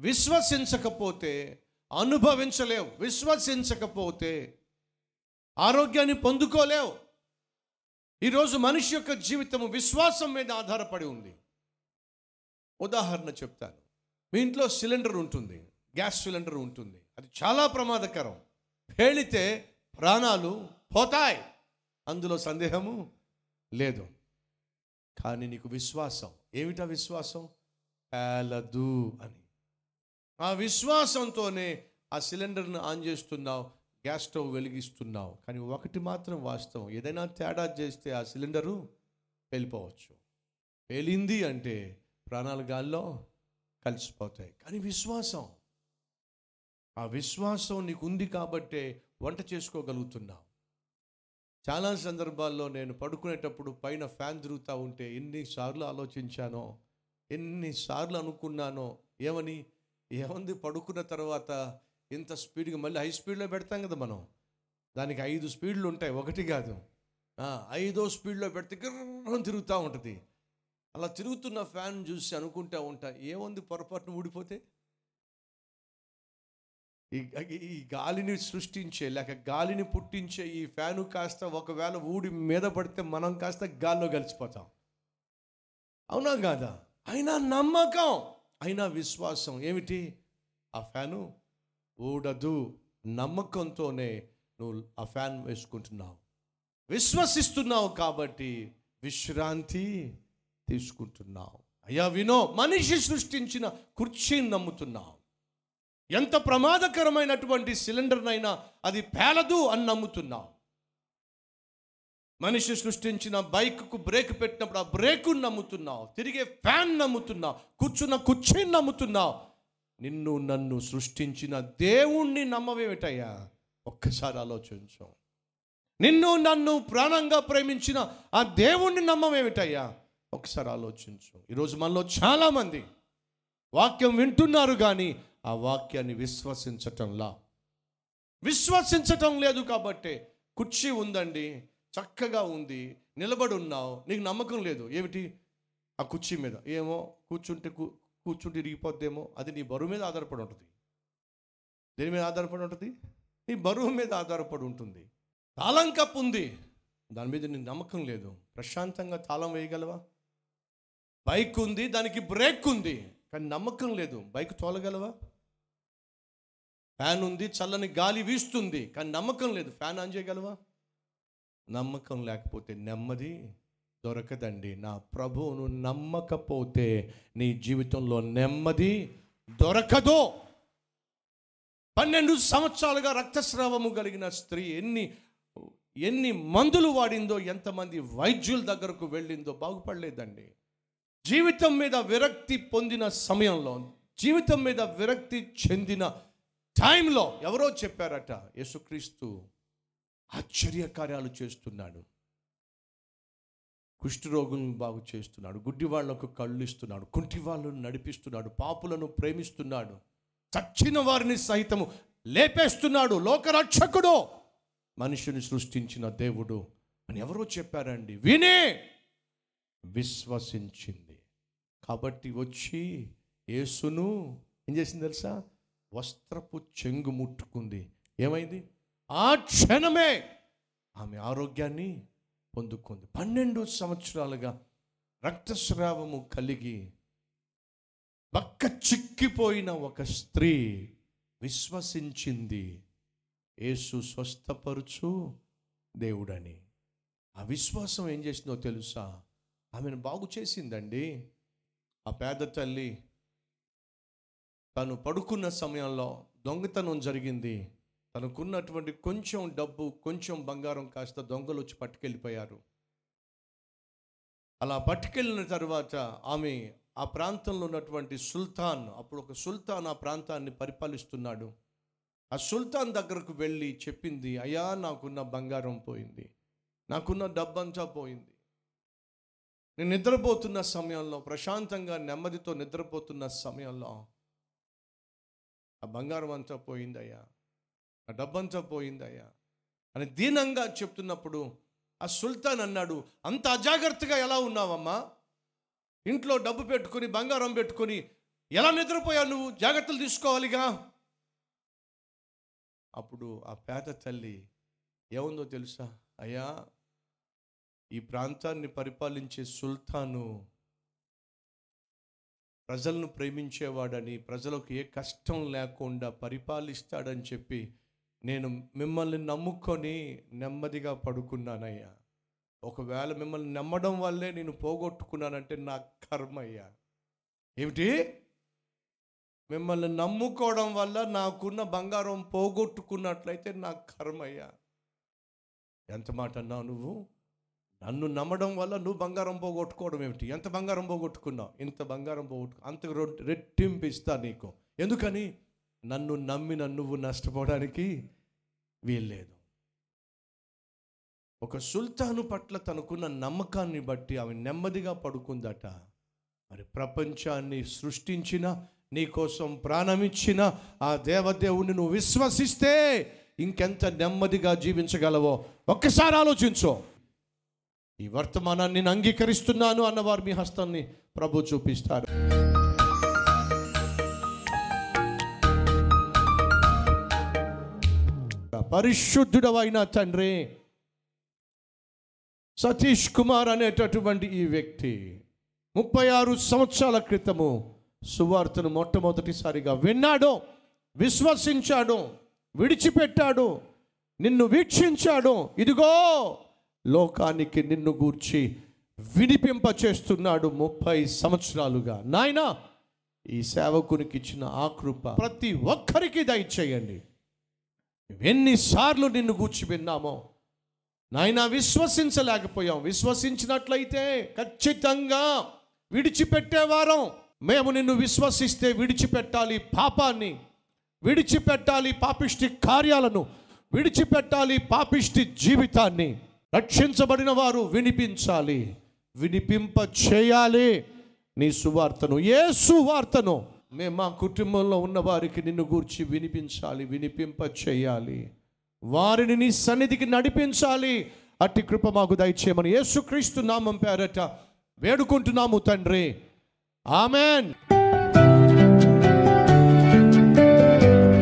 విశ్వసించకపోతే అనుభవించలేవు. విశ్వసించకపోతే ఆరోగ్యాన్ని పొందుకోలేవు. ఈరోజు మనిషి యొక్క జీవితం విశ్వాసం మీద ఆధారపడి ఉంది. ఉదాహరణ చెప్తాను. మీ ఇంట్లో సిలిండర్ ఉంటుంది. గ్యాస్ సిలిండర్ ఉంటుంది. అది చాలా ప్రమాదకరం. పేలితే ప్రాణాలు పోతాయి. అందులో సందేహము లేదు. కానీ నీకు విశ్వాసం. ఏమిటా విశ్వాసం? పేలదు అని. ఆ విశ్వాసంతోనే ఆ సిలిండర్ను ఆన్ చేస్తున్నావు గ్యాస్ స్టవ్ వెలిగిస్తున్నావు. కానీ ఒకటి మాత్రం వాస్తవం ఏదైనా తేడా చేస్తే ఆ సిలిండరు పేలిపోవచ్చు. పేలింది అంటే ప్రాణాలు గాల్లో కలిసిపోతాయి. కానీ విశ్వాసం ఆ విశ్వాసం నీకు ఉంది కాబట్టే వంట చేసుకోగలుగుతున్నావు. చాలా సందర్భాల్లో నేను పడుకునేటప్పుడు పైన ఫ్యాన్ తిరుగుతూ ఉంటే ఎన్నిసార్లు ఆలోచించానో ఎన్నిసార్లు అనుకున్నానో ఏమని? ఏముంది పడుకున్న తర్వాత ఇంత స్పీడ్గా మళ్ళీ హై స్పీడ్లో పెడతాం కదా మనం. దానికి ఐదు స్పీడ్లు ఉంటాయి. ఒకటి కాదు. ఐదో స్పీడ్లో పెడితే గిర్రం తిరుగుతూ ఉంటుంది. అలా తిరుగుతున్న ఫ్యాన్ చూసి అనుకుంటా ఉంటా ఏముంది పొరపాటున ఊడిపోతే? ఈ ఈ గాలిని సృష్టించే లేక గాలిని పుట్టించే ఈ ఫ్యాను కాస్త ఒకవేళ ఊడి మీద పడితే మనం కాస్త గాల్లో కలిసిపోతాం. అవునా కాదా? అయినా నమ్మకం! అయినా విశ్వాసం. ఏమిటి? ఆ ఫ్యాను ఊడదు. నమ్మకంతోనే నువ్వు ఆ ఫ్యాన్ వేసుకుంటున్నావు. విశ్వసిస్తున్నావు కాబట్టి విశ్రాంతి తీసుకుంటున్నావు. అయ్యా వినో మనిషి సృష్టించిన కుర్చీని నమ్ముతున్నావు. ఎంత ప్రమాదకరమైనటువంటి సిలిండర్నైనా అది పేలదు అని నమ్ముతున్నావు. మనిషి సృష్టించిన బైక్కు బ్రేక్ పెట్టినప్పుడు ఆ బ్రేకు నమ్ముతున్నావు. తిరిగే ఫ్యాన్ నమ్ముతున్నావు. కూర్చున్న కుర్చీని నమ్ముతున్నావు. నిన్ను నన్ను సృష్టించిన దేవుణ్ణి నమ్మవేమిటయ్యా? ఒక్కసారి ఆలోచించు. నిన్ను నన్ను ప్రాణంగా ప్రేమించిన ఆ దేవుణ్ణి నమ్మవేమిటయ్యా? ఒకసారి ఆలోచించు. ఈరోజు మనలో చాలామంది వాక్యం వింటున్నారు కానీ ఆ వాక్యాన్ని విశ్వసించటంలా. విశ్వసించటం లేదు కాబట్టే కుర్చీ ఉందండి. చక్కగా ఉంది నిలబడి ఉన్నావు నీకు నమ్మకం లేదు. ఏమిటి? ఆ కుర్చీ మీద. ఏమో? కూర్చుంటే కూర్చుంటే ఇరిగిపోద్దేమో? అది నీ బరువు మీద ఆధారపడి ఉంటుంది. దేని మీద ఆధారపడి ఉంటుంది? నీ బరువు మీద ఆధారపడి ఉంటుంది. తాళం కప్పు ఉంది. దాని మీద నీ నమ్మకం లేదు. ప్రశాంతంగా తాళం వేయగలవా? బైక్ ఉంది దానికి బ్రేక్ ఉంది కానీ నమ్మకం లేదు. బైక్ తోలగలవా? ఫ్యాన్ ఉంది చల్లని గాలి వీస్తుంది కానీ నమ్మకం లేదు. ఫ్యాన్ ఆన్ చేయగలవా? నమ్మకం లేకపోతే నెమ్మది దొరకదండి. నా ప్రభువును నమ్మకపోతే నీ జీవితంలో నెమ్మది దొరకదు. పన్నెండు సంవత్సరాలుగా రక్తస్రావము కలిగిన స్త్రీ ఎన్ని ఎన్ని మందులు వాడిందో ఎంతమంది వైద్యుల దగ్గరకు వెళ్ళిందో బాగుపడలేదండి. జీవితం మీద విరక్తి పొందిన సమయంలో జీవితం మీద విరక్తి చెందిన టైంలో ఎవరో చెప్పారట యేసుక్రీస్తు ఆశ్చర్య కార్యాలు చేస్తున్నాడు. కుష్ఠరోగులను బాగు చేస్తున్నాడు. గుడ్డి వాళ్ళకు కళ్ళు ఇస్తున్నాడు కుంటి వాళ్ళను నడిపిస్తున్నాడు. పాపులను ప్రేమిస్తున్నాడు. చచ్చిన వారిని సహితము లేపేస్తున్నాడు. లోకరక్షకుడు. మనిషిని సృష్టించిన దేవుడు అని ఎవరో చెప్పారండి. వినే విశ్వసించింది. కాబట్టి వచ్చి యేసును ఏం చేసింది తెలుసా? వస్త్రపు చెంగు ముట్టుకుంది. ఏమైంది? ఆ క్షణమే ఆమె ఆరోగ్యాన్ని పొందుకుంది. పన్నెండు సంవత్సరాలుగా రక్తస్రావము కలిగి పక్క చిక్కిపోయిన ఒక స్త్రీ విశ్వసించింది. యేసు స్వస్థపరుచు దేవుడని. ఆ విశ్వాసం ఏం చేసిందో తెలుసా? ఆమెను బాగు చేసిందండి. ఆ పేద తల్లి తను పడుకున్న సమయంలో దొంగతనం జరిగింది. తనకున్నటువంటి కొంచెం డబ్బు కొంచెం బంగారం కాస్త దొంగలు వచ్చి పట్టుకెళ్ళిపోయారు. అలా పట్టుకెళ్ళిన తర్వాత ఆమె ఆ ప్రాంతంలో ఉన్నటువంటి సుల్తాన్ అప్పుడు ఒక సుల్తాన్ ఆ ప్రాంతాన్ని పరిపాలిస్తున్నాడు. ఆ సుల్తాన్ దగ్గరకు వెళ్ళి చెప్పింది అయ్యా నాకున్న బంగారం పోయింది నాకున్న డబ్బంతా పోయింది. నేను నిద్రపోతున్న సమయంలో ప్రశాంతంగా నెమ్మదితో నిద్రపోతున్న సమయంలో ఆ బంగారం అంతా పోయిందయ్యా. ఆ డబ్బంతా పోయిందయ్యా అని దీనంగా చెప్తున్నప్పుడు ఆ సుల్తాన్ అన్నాడు అంత అజాగ్రత్తగా ఎలా ఉన్నావమ్మా? ఇంట్లో డబ్బు పెట్టుకొని బంగారం పెట్టుకొని ఎలా నిద్రపోయావు నువ్వు? జాగ్రత్తలు తీసుకోవాలిగా. అప్పుడు ఆ పేద తల్లి ఏముందో తెలుసా? అయ్యా ఈ ప్రాంతాన్ని పరిపాలించే సుల్తాను ప్రజలను ప్రేమించేవాడని ప్రజలకు ఏ కష్టం లేకుండా పరిపాలిస్తాడని చెప్పి నేను మిమ్మల్ని నమ్ముకొని నెమ్మదిగా పడుకున్నానయ్యా. ఒకవేళ మిమ్మల్ని నమ్మడం వల్లే నేను పోగొట్టుకున్నానంటే నా కర్మయ్యా. ఏమిటి? మిమ్మల్ని నమ్ముకోవడం వల్ల నాకున్న బంగారం పోగొట్టుకున్నట్లయితే నా కర్మయ్యా. ఎంత మాట అన్నావు నువ్వు? నన్ను నమ్మడం వల్ల నువ్వు బంగారం పోగొట్టుకోవడం ఏమిటి? ఎంత బంగారం పోగొట్టుకున్నావు? ఇంత బంగారం పోగొట్టుకు అంత రెట్టింపు ఇస్తా నీకు. ఎందుకని? నన్ను నమ్మిన నువ్వు నష్టపోవడానికి వీల్లేదు. ఒక సుల్తాను పట్ల తనకున్న నమ్మకాన్ని బట్టి ఆమె నెమ్మదిగా పడుకుందట. మరి ప్రపంచాన్ని సృష్టించిన నీ కోసం ప్రాణమిచ్చిన ఆ దేవదేవుని నువ్వు విశ్వసిస్తే ఇంకెంత నెమ్మదిగా జీవించగలవో ఒక్కసారి ఆలోచించో. ఈ వర్తమానాన్ని నేను అంగీకరిస్తున్నాను అన్నవారు మీ హస్తాన్ని ప్రభు చూపిస్తారు. పరిశుద్ధుడవైన తండ్రి సతీష్ కుమార్ అనేటటువంటి ఈ వ్యక్తి ముప్పై ఆరు సంవత్సరాల క్రితము సువార్తను మొట్టమొదటిసారిగా విన్నాడు విశ్వసించాడు విడిచిపెట్టాడు నిన్ను వీక్షించాడు. ఇదిగో లోకానికి నిన్ను గూర్చి వినిపింప చేస్తున్నాడు ముప్పై సంవత్సరాలుగా. నాయనా ఈ సేవకునికి ఇచ్చిన ఆ కృప ప్రతి ఒక్కరికి దయచేయండి. ఎన్నిసార్లు నిన్ను గూర్చి విన్నామో? నాయన విశ్వసించలేకపోయాం. విశ్వసించినట్లయితే ఖచ్చితంగా విడిచిపెట్టేవారం. మేము నిన్ను విశ్వసిస్తే విడిచిపెట్టాలి పాపాన్ని. విడిచిపెట్టాలి పాపిష్టి కార్యాలను. విడిచిపెట్టాలి పాపిష్టి జీవితాన్ని. రక్షించబడిన వారు వినిపించాలి. వినిపింప చేయాలి నీ సువార్తను ఏ సువార్తను మేము మా కుటుంబంలో ఉన్న వారికి నిన్ను గూర్చి వినిపించాలి వినిపింప చేయాలి. వారిని నీ సన్నిధికి నడిపించాలి. అట్టి కృప మాకు దయచేయమని యేసుక్రీస్తు నామం పేరట వేడుకుంటున్నాము తండ్రి. ఆమెన్.